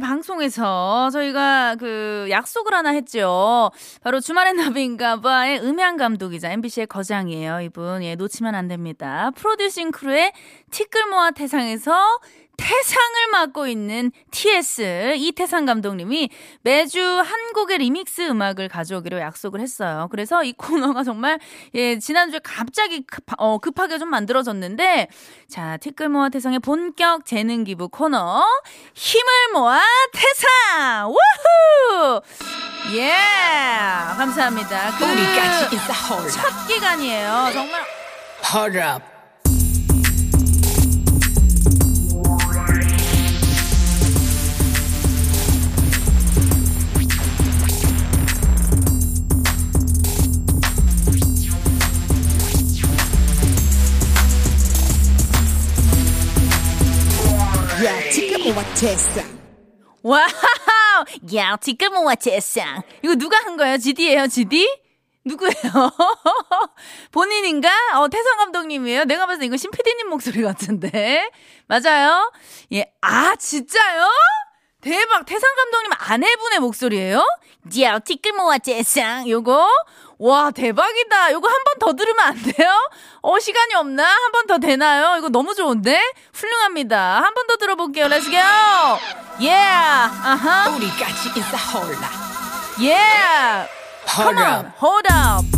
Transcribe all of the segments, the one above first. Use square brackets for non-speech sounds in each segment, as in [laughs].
방송에서 저희가 그 약속을 하나 했죠. 바로 주말엔 나비인가봐의 음향 감독이자 MBC의 거장이에요. 이분. 예, 놓치면 안 됩니다. 프로듀싱 크루의 티끌모아 태상에서 태상을 맡고 있는 TS 이태상 감독님이 매주 한 곡의 리믹스 음악을 가져오기로 약속을 했어요. 그래서 이 [laughs] 코너가 정말 예 지난주에 갑자기 급, 어, 급하게 좀 만들어졌는데 자 티끌 모아 태상의 본격 재능 기부 코너 힘을 모아 태상 우후 예 감사합니다. 그 우리까지 첫 기간이에요. 정말 Hold up testing wow! 야, 티끌 모아 태상. 이거 누가 한 거예요? GD예요, GD? 누구예요? [laughs] 본인인가? 어, 태상 감독님이에요? 내가 봤을 때 이거 신PD님 목소리 같은데. 맞아요? 예, 아, 진짜요? 대박! 태상 감독님 아내분의 목소리예요? 야, 티끌 모아 태상. 요거? 와, 대박이다. 요거 한 번 더 들으면 안 돼요? 어, 시간이 없나? 한 번 더 되나요? 이거 너무 좋은데? 훌륭합니다. 한 번 더 들어볼게요. Let's go! Yeah! 아하! 우리까지 인사 홀라 Yeah! Hold Come on! Hold up!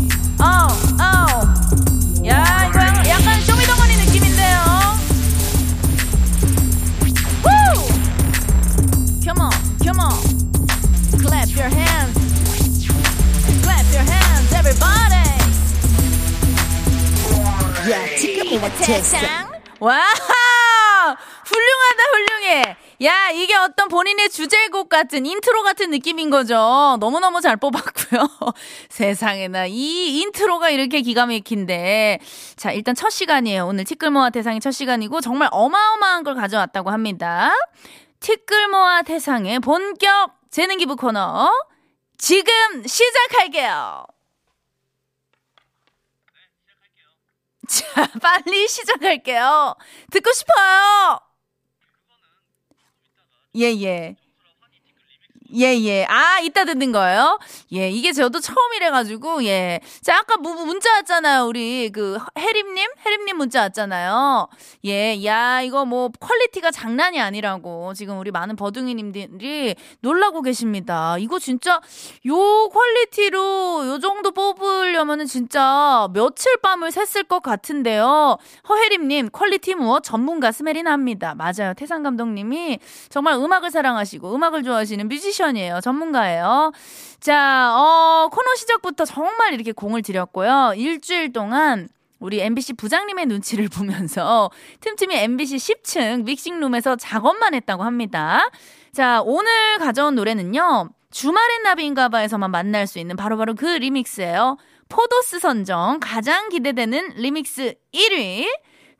Testing 태상. Wow! 훌륭하다, 훌륭해. 야, 이게 어떤 본인의 주제곡 같은, 인트로 같은 느낌인 거죠. 너무너무 잘 뽑았고요. [laughs] 세상에나, 이 intro가 이렇게 기가 막힌데. 자, 일단 첫 시간이에요. 오늘 티끌모아 태상의 첫 시간이고, 정말 어마어마한 걸 가져왔다고 합니다. 티끌모아 태상의 본격 재능 기부 코너. 지금 시작할게요. 자, [laughs] 빨리 시작할게요. 듣고 싶어요. 예, 예. 예, 예. 아, 이따 듣는 거예요? 예, 이게 저도 처음이래가지고, 예. 자, 아까 무, 문자 왔잖아요. 우리, 그, 혜림님? 혜림님 문자 왔잖아요. 예, 야, 이거 뭐, quality가 장난이 아니라고. 지금 우리 많은 버둥이님들이 놀라고 계십니다. 이거 진짜, 요 quality로 요 정도 뽑으려면은 진짜 며칠 밤을 샜을 것 같은데요. 허혜림님, quality 무엇 전문가 smell이 나 합니다. 맞아요. 태상 감독님이 정말 음악을 사랑하시고 음악을 좋아하시는 뮤지션 이에요. 전문가예요. 자, 어, 코너 시작부터 정말 이렇게 공을 들였고요. 일주일 동안 우리 MBC 부장님의 눈치를 [laughs] 보면서 틈틈이 MBC 10층 mixing room에서 작업만 했다고 합니다. 자, 오늘 가져온 노래는요. 주말엔 나비인가봐에서만 만날 수 있는 바로바로 그 remix예요. 포브스 선정 가장 기대되는 리믹스 1위.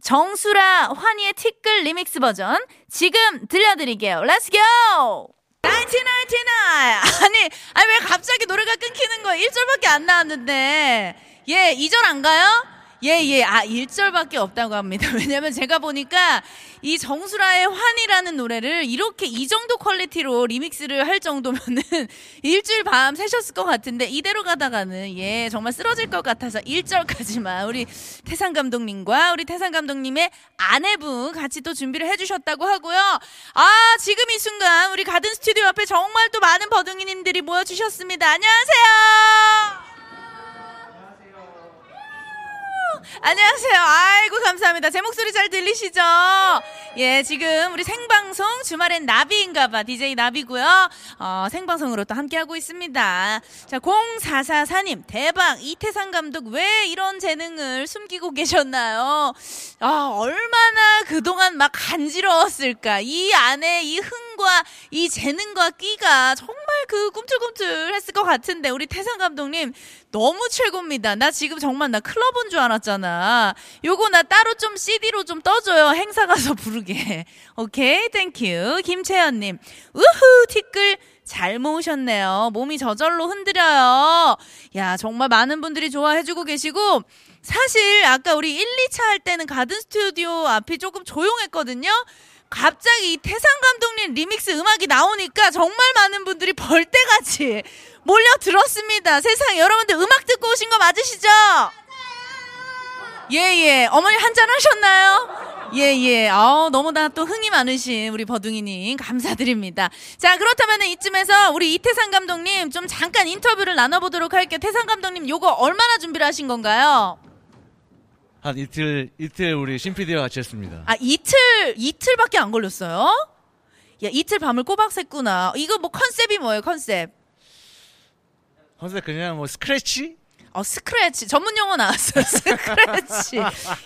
정수라 환희의 티끌 리믹스 버전 지금 들려드릴게요. Let's go! 1999! 아니, 아니 왜 갑자기 노래가 끊기는 거야? 1절밖에 안 나왔는데. 예, 2절 안 가요? 예, 예. 아, 1절밖에 없다고 합니다. [laughs] 왜냐면 제가 보니까 이 정수라의 환희라는 노래를 이렇게 이 정도 퀄리티로 리믹스를 할 정도면은 [laughs] 일주일 밤 새셨을 것 같은데 이대로 가다가는 예, 정말 쓰러질 것 같아서 1절까지만 우리 태상 감독님과 우리 태상 감독님의 아내분 같이 또 준비를 해주셨다고 하고요. 아, 지금 이 순간 우리 가든 스튜디오 앞에 정말 또 많은 버둥이님들이 모여주셨습니다. 안녕하세요! 안녕하세요. 아이고, 감사합니다. 제 목소리 잘 들리시죠? 예, 지금 우리 생방송 주말엔 나비인가봐. DJ 나비고요 어, 생방송으로 또 함께 하고 있습니다. 자, 0444님, 대박. 이태상 감독 왜 이런 재능을 숨기고 계셨나요? 아, 얼마나 그동안 막 간지러웠을까. 이 안에 이 흥 과 이 재능과 끼가 정말 그 꿈틀꿈틀 했을 것 같은데 우리 태상 감독님 너무 최고입니다. 나 지금 정말 나 클럽 온 줄 알았잖아. 요거 나 따로 좀 CD로 좀 떠줘요. 행사 가서 부르게. [laughs] 오케이, thank you. 김채연님, 우후 티끌 잘 모으셨네요. 몸이 저절로 흔들려요. 야, 정말 많은 분들이 좋아해주고 계시고, 사실 아까 우리 1, 2차 할 때는 가든 스튜디오 앞이 조금 조용했거든요. 갑자기 이 태상 감독님 리믹스 음악이 나오니까 정말 많은 분들이 벌떼같이 몰려들었습니다. 세상에 여러분들 음악 듣고 오신 거 맞으시죠? 예예. 예. 어머니 한잔 하셨나요? 예예. 예. 아우 너무나 또 흥이 많으신 우리 버둥이님 감사드립니다. 자 그렇다면 이쯤에서 우리 이태상 감독님 좀 잠깐 인터뷰를 나눠보도록 할게요. 태상 감독님 요거 얼마나 준비를 하신 건가요? 한 이틀 이틀 우리 신 PD와 같이 했습니다. 아 이틀 이틀밖에 안 걸렸어요? 야 이틀 밤을 꼬박 샜구나. 이거 뭐 컨셉이 뭐예요 컨셉? 컨셉 그냥 뭐 스크래치? 어, 스크래치. 전문 용어 나왔어요. [laughs] 스크래치.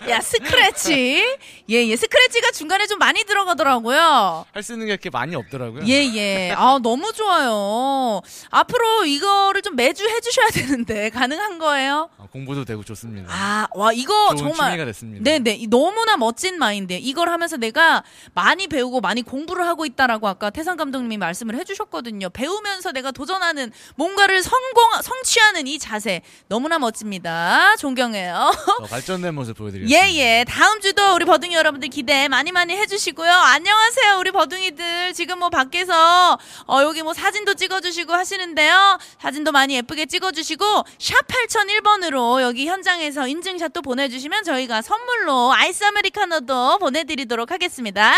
야, 스크래치. 예, 예. 스크래치가 중간에 좀 많이 들어가더라고요. 할 수 있는 게 이렇게 많이 없더라고요. 예, 예. 아, 너무 좋아요. 앞으로 이거를 좀 매주 해주셔야 되는데, 가능한 거예요? 아, 공부도 되고 좋습니다. 아, 와, 이거 정말. 취미가 됐습니다. 네네. 이 너무나 멋진 마인드. 이걸 하면서 내가 많이 배우고 많이 공부를 하고 있다라고 아까 태상 감독님이 말씀을 해주셨거든요. 배우면서 내가 도전하는 뭔가를 성공, 성취하는 이 자세. 너무 나 멋집니다. 존경해요. [laughs] 더 발전된 모습 보여드리겠습니다. 예, 예. 다음 주도 우리 버둥이 여러분들 기대 많이 많이 해주시고요. 안녕하세요, 우리 버둥이들. 지금 뭐 밖에서, 어, 여기 뭐 사진도 찍어주시고 하시는데요. 사진도 많이 예쁘게 찍어주시고, 샵 8001번으로 여기 현장에서 인증샷도 보내주시면 저희가 선물로 아이스 아메리카노도 보내드리도록 하겠습니다.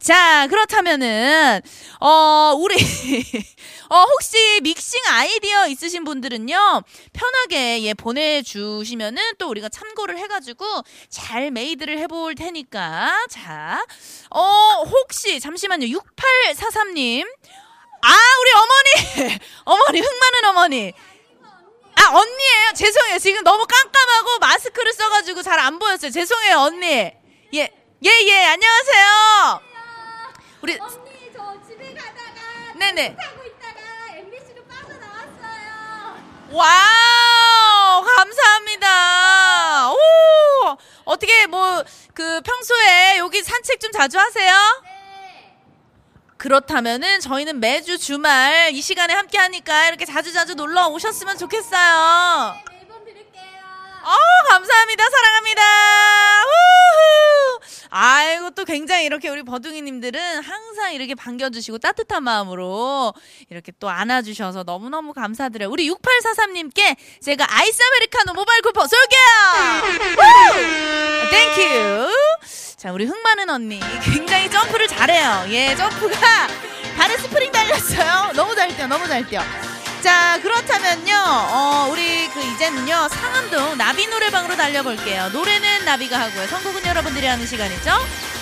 자, 그렇다면은, 어, 우리, [laughs] 어, 혹시 믹싱 아이디어 있으신 분들은요, 편하게 예, 보내주시면은 또 우리가 참고를 해가지고 잘 made를 해볼 테니까. 자, 어, 혹시, 잠시만요. 6843님. 아, 우리 어머니! [laughs] 어머니, 흥 많은 어머니. 아, 언니예요 죄송해요. 지금 너무 깜깜하고 마스크를 써가지고 잘 안 보였어요. 죄송해요, 언니. 예, 예, 예, 안녕하세요. 우리, 언니 저 집에 가다가 네네. 와우 감사합니다. 오 어떻게 뭐 그 평소에 여기 산책 좀 자주 하세요? 네. 그렇다면은 저희는 매주 주말 이 시간에 함께 하니까 이렇게 자주 자주 놀러 오셨으면 좋겠어요. 네. 어 감사합니다 사랑합니다. 우후. 굉장히 이렇게 우리 버둥이님들은 항상 이렇게 반겨주시고 따뜻한 마음으로 이렇게 또 안아주셔서 너무너무 감사드려요. 우리 6843님께 제가 아이스 아메리카노 모바일 쿠폰 쏠게요. Thank you. 자 우리 흥 많은 언니 굉장히 점프를 잘해요. 예 점프가 발에 스프링 달렸어요. 너무 잘 뛰어 너무 잘 뛰어. 자 그렇다면요 어, 우리 그 이제는요 상암동 나비 노래방으로 달려볼게요 노래는 나비가 하고요 선곡은 여러분들이 하는 시간이죠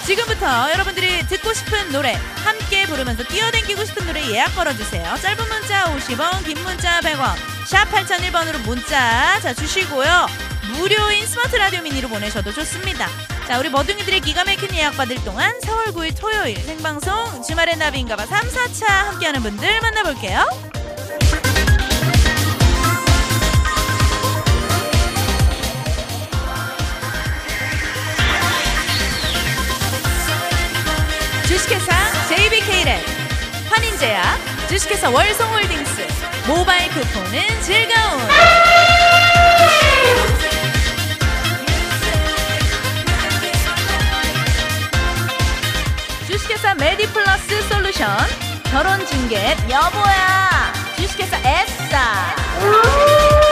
지금부터 여러분들이 듣고 싶은 노래 함께 부르면서 뛰어댕기고 싶은 노래 예약 걸어주세요. 짧은 문자 50원 긴 문자 100원 샵 8001번으로 문자 자 주시고요. 무료인 스마트 라디오 미니로 보내셔도 좋습니다. 자 우리 머둥이들의 기가 막힌 예약 받을 동안 4월 9일 토요일 생방송 주말의 나비인가봐 3, 4차 함께하는 분들 만나볼게요 주식회사 JBK랩 환인제약 주식회사 월송홀딩스 모바일 쿠폰은 즐거운. 주식회사 메디플러스 솔루션. 결혼 중개 여보야. 주식회사 에싸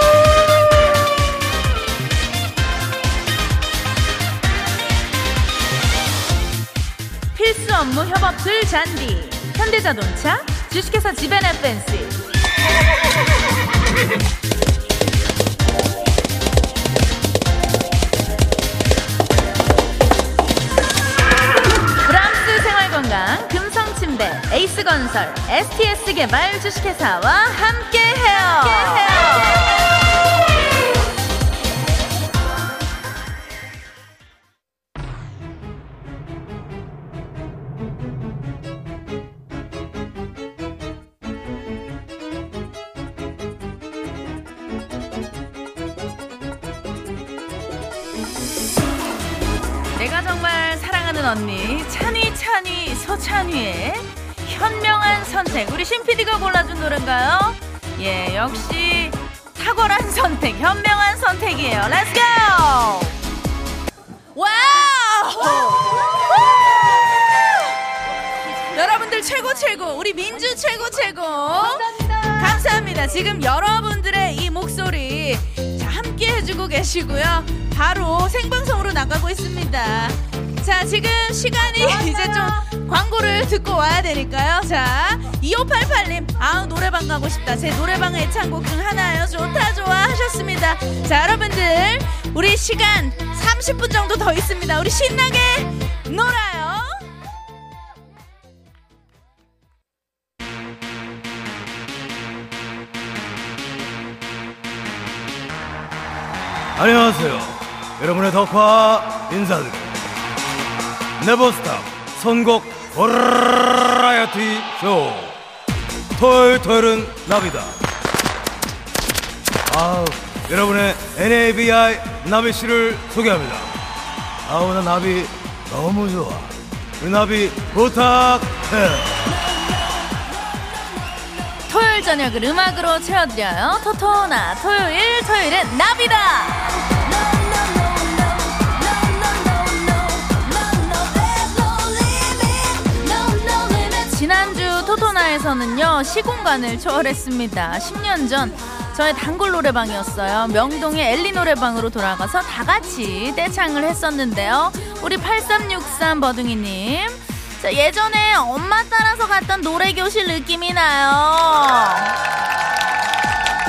필수 업무 협업술 잔디. 현대자동차 주식회사 지벤 FNC 브람스 생활건강 금성침대 에이스건설 STS 개발 주식회사와 함께해요. 내가 사랑하는 언니 찬이 찬이 소찬휘의 현명한 선택. 우리 신 PD가 골라준 노래인가요? 예 역시 탁월한 선택 현명한 선택이에요. Let's go 와우! 여러분들 최고 최고. 우리 민주 최고 최고. 감사합니다. 지금 여러분들의 이 목소리 자, 함께 해주고 계시고요. 바로 생방송으로 나가고 있습니다 자 지금 시간이 [laughs] 이제 좀 광고를 듣고 와야 되니까요. 자 2588님 아 노래방 가고 싶다. 제 노래방 애창곡 중 하나예요. 좋다 좋아 하셨습니다. 자 여러분들 우리 시간 30분 정도 더 있습니다. 우리 신나게 놀아요. 안녕하세요. 여러분의 덕화 인사드립니다. 네버스탑 선곡 버라이어티 쇼. 토요일 토요일은 나비다. 아우, 여러분의 NABI 나비 씨를 소개합니다. 아우, 나 나비 너무 좋아. 우리 나비 부탁해. 토요일 저녁을 음악으로 채워드려요. 토토나 토요일 토요일은 나비다. 지난주 토토나에서는요 시공간을 초월했습니다. 10년 전 저의 단골 노래방이었어요. 명동의 엘리 노래방으로 돌아가서 다 같이 떼창을 했었는데요. 우리 8363 버둥이님. 자, 예전에 엄마 따라서 갔던 노래 교실 느낌이 나요.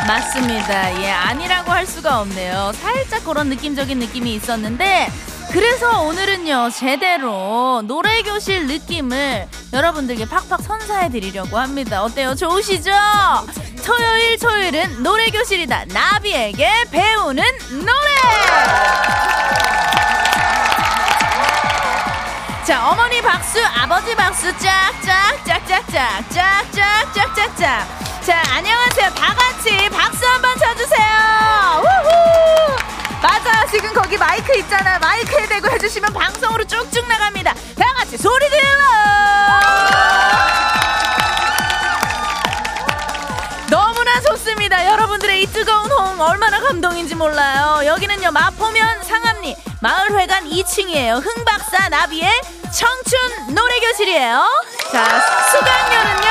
맞습니다. 예, 아니라고 할 수가 없네요. 살짝 그런 느낌적인 느낌이 있었는데, 그래서 오늘은요, 제대로 노래교실 느낌을 여러분들께 팍팍 선사해 드리려고 합니다. 어때요? 좋으시죠? 토요일, 토요일은 노래교실이다. 나비에게 배우는 노래! 자, 어머니 박수, 아버지 박수, 짝짝, 짝짝짝, 짝짝, 짝짝짝. 자, 안녕하세요. 다 같이 박수 한번 쳐주세요. 우후! 있잖아요. 마이크에 대고 해주시면 방송으로 쭉쭉 나갑니다. 다 같이 소리 질러! 너무나 좋습니다. 여러분들의 이 뜨거운 호응 얼마나 감동인지 몰라요. 여기는요, 마포면 상암리 마을회관 2층이에요. 흥박사 나비의 청춘 노래교실이에요. 자, 수강료는요.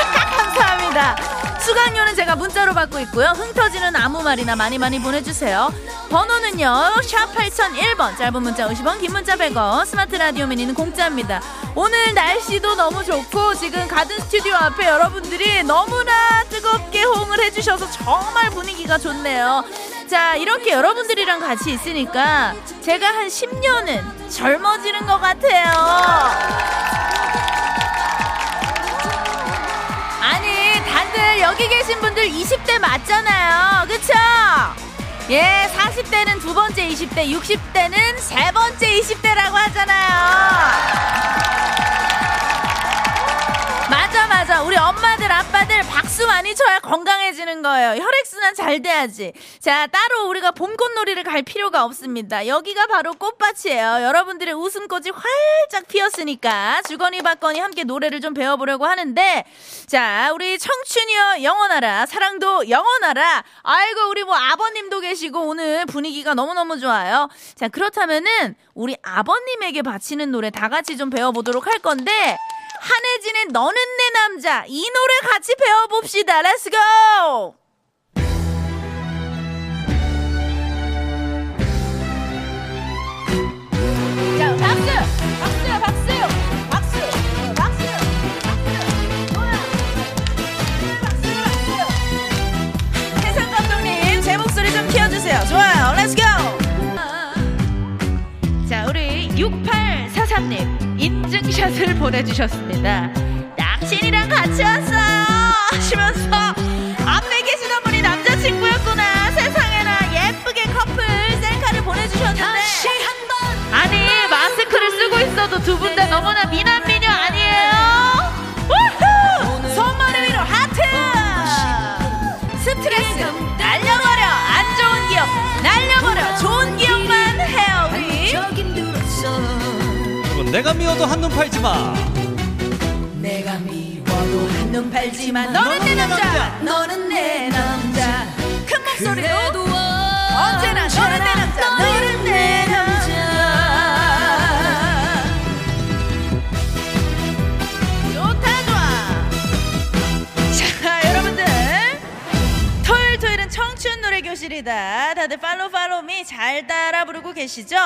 [laughs] 감사합니다. 수강료는 제가 문자로 받고 있고요. 흥 터지는 아무 말이나 많이 많이 보내주세요. 번호는요. 샵 8001번 짧은 문자 50원 긴 문자 100원 스마트 라디오 미니는 공짜입니다. 오늘 날씨도 너무 좋고 지금 가든 스튜디오 앞에 여러분들이 너무나 뜨겁게 호응을 해주셔서 정말 분위기가 좋네요. 자 이렇게 여러분들이랑 같이 있으니까 제가 한 10년은 젊어지는 것 같아요. 여기 계신 분들 20대 맞잖아요 그쵸? 예 40대는 두 번째 20대 60대는 세 번째 20대라고 하잖아요 맞아 우리 엄마들 아빠들 박수 많이 쳐야 건강해지는 거예요. 혈액순환 잘 돼야지. 자 따로 우리가 봄꽃놀이를 갈 필요가 없습니다. 여기가 바로 꽃밭이에요. 여러분들의 웃음꽃이 활짝 피었으니까 주거니 받거니 함께 노래를 좀 배워보려고 하는데 자 우리 청춘이여 영원하라. 사랑도 영원하라. 아이고 우리 뭐 아버님도 계시고 오늘 분위기가 너무너무 좋아요. 자 그렇다면은 우리 아버님에게 바치는 노래 다 같이 좀 배워보도록 할 건데 한혜진의 너는 내 남자 이 노래 같이 배워봅시다 let's go 자 박수 박수 박수 박수 좋아 박수 박수 태상 감독님 제 목소리 좀 키워주세요 좋아요 let's go 샷을 보내주셨습니다. 당신이랑 같이 왔어요! 하시면서 앞에 계시던 분이 남자친구였구나. 세상에나 예쁘게 커플 셀카를 보내주셨는데. 아니, 마스크를 쓰고 있어도 두 분 다 너무나 미남 내가 미워도 한눈 팔지 마. 내가 미워도 한눈 팔지만 너는 내 남자 교실이다. 다들 팔로우 팔로우 미잘 따라 부르고 계시죠?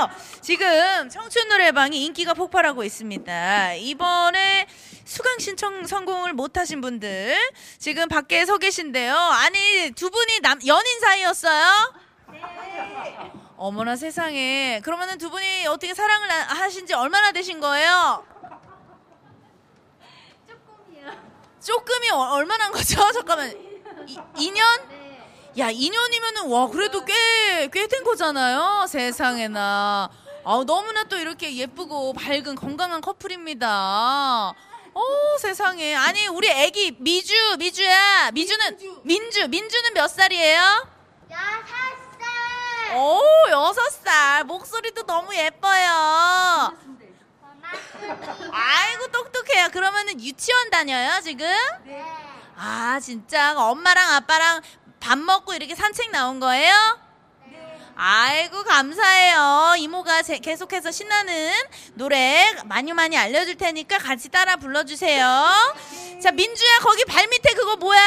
지금 청춘 노래방이 인기가 폭발하고 있습니다. 이번에 수강 신청 성공을 못 하신 분들 지금 밖에 서 계신데요. 아니 두 분이 남 연인 사이였어요? 어머나 세상에. 그러면은 두 분이 어떻게 사랑을 나- 하신 지 얼마나 되신 거예요? 조금이 어- 얼마나 한 거죠? 잠깐만. 이, 2년? 야, 2년이면은 와, 그래도 꽤 꽤 된 거잖아요. 세상에나. 아우, 너무나 또 이렇게 예쁘고 밝은 건강한 커플입니다. 어, 세상에. 아니, 우리 애기 미주, 미주야. 미주는 민주, 민주는 몇 살이에요? 오, 여섯 살. 목소리도 너무 예뻐요. 아이고, 똑똑해요. 그러면은 유치원 다녀요, 지금? 아, 진짜 엄마랑 아빠랑 밥 먹고 이렇게 산책 나온 거예요? 아이고 감사해요. 이모가 제- 계속해서 신나는 노래 많이 많이 알려줄 테니까 같이 따라 불러주세요. 자 민주야 거기 발 밑에 그거 뭐야?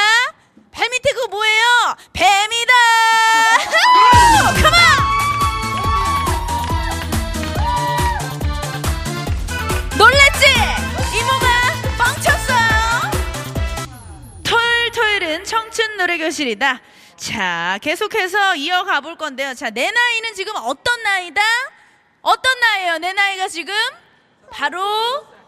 발 밑에 그거 뭐예요? 뱀이다. [laughs] 컴온. 놀랬지? 토요일은 청춘 노래 교실이다. 자, 계속해서 이어가 볼 건데요. 자, 내 나이는 지금 어떤 나이다? 어떤 나이예요? 내 나이가 지금 바로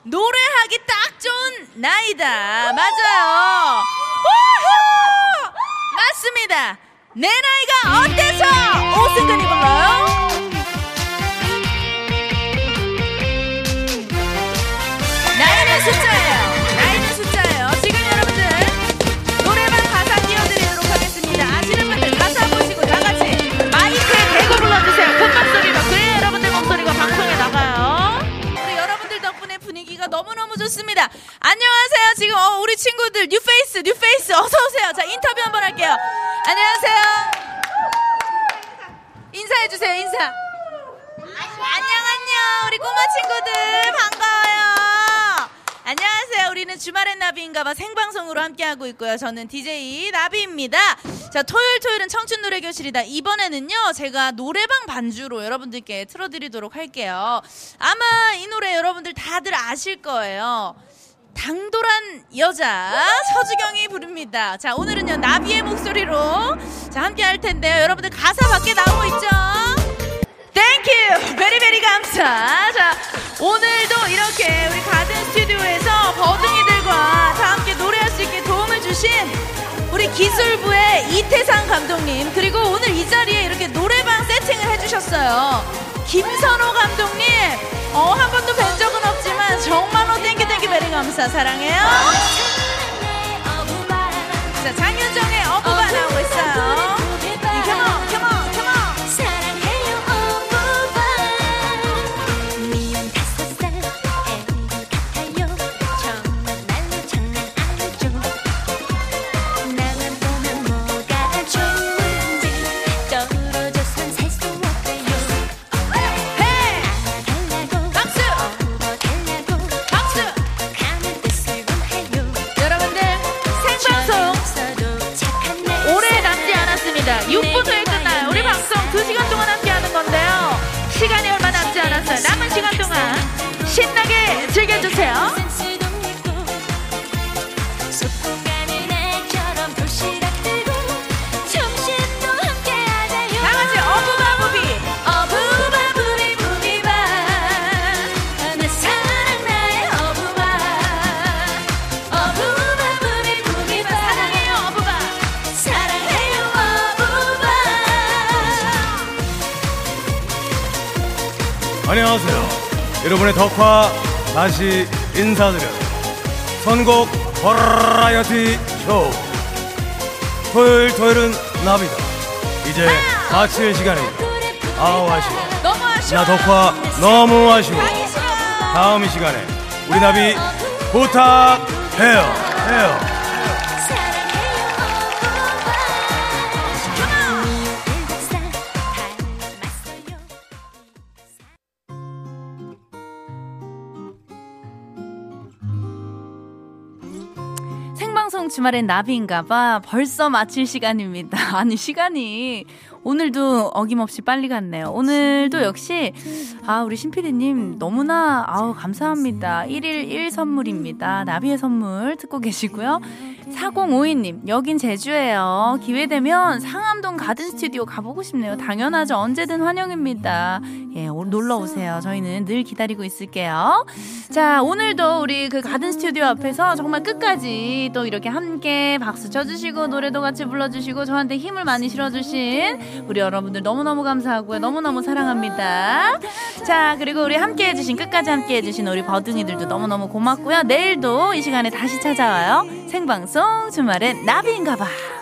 노래하기 딱 좋은 나이다. 맞아요. 우후! 맞습니다. 내 나이가 어때서 오승근이 불러요? 나이는 숫자예요. 좋습니다. 안녕하세요. 지금 어, 우리 친구들 new face, new face 어서 오세요. 자 인터뷰 한번 할게요. 안녕하세요. 인사해 주세요. 인사. 안녕 안녕 우리 꼬마 친구들 반가워요. 안녕하세요. 우리는 주말엔 나비인가봐 생방송으로 함께하고 있고요. 저는 DJ 나비입니다. 자, 토요일 토요일은 청춘 노래 교실이다. 이번에는요, 제가 노래방 반주로 여러분들께 틀어드리도록 할게요. 아마 이 노래 여러분들 다들 아실 거예요. 당돌한 여자 서주경이 부릅니다. 자, 오늘은요, 나비의 목소리로 자, 함께 할 텐데요. 여러분들 가사 밖에 나오고 있죠? Thank you! Very very 감사! 자, 오늘도 이렇게 우리 가든 스튜디오에서 버둥이들과 다 함께 노래할 수 있게 도움을 주신 우리 기술부의 이태상 감독님, 그리고 오늘 이 자리에 이렇게 노래방 세팅을 해주셨어요. 김선호 감독님, 어, 한 번도 뵌 적은 없지만 정말로 thank you thank you very 감사. 사랑해요. 자, 장윤정의 어부바 나오고 있어요. 요 어부바. 안녕하세요. 여러분의 덕화 다시 인사드려요. 선곡 버라이어티 쇼. 토요일 토요일은 나비다. 이제 마칠 시간입니다. 아우 아쉬워. 너무 아쉬워. 나 덕화 너무 아쉬워. 다음 이 시간에 우리 나비 부탁해요. 해요. 주말엔 나비인가봐 벌써 마칠 시간입니다. [laughs] 아니 시간이 오늘도 어김없이 빨리 갔네요. 오늘도 역시 아 우리 신PD님 너무나 아우 감사합니다. 1일 1 선물입니다. 나비의 선물 듣고 계시고요. 4052님 여긴 제주예요. 기회되면 상암동 가든 스튜디오 가보고 싶네요. 당연하죠. 언제든 환영입니다. 예 오- 놀러 오세요. 저희는 늘 기다리고 있을게요. 자 오늘도 우리 그 가든 스튜디오 앞에서 정말 끝까지 또 이렇게 함께 박수 쳐주시고 노래도 같이 불러주시고 저한테 힘을 많이 실어주신 우리 여러분들 너무너무 감사하고요. 너무너무 사랑합니다. 자, 그리고 우리 함께 해주신, 끝까지 함께 해주신 우리 버둥이들도 너무너무 고맙고요. 내일도 이 시간에 다시 찾아와요. 생 방송 주말엔 나비인가봐.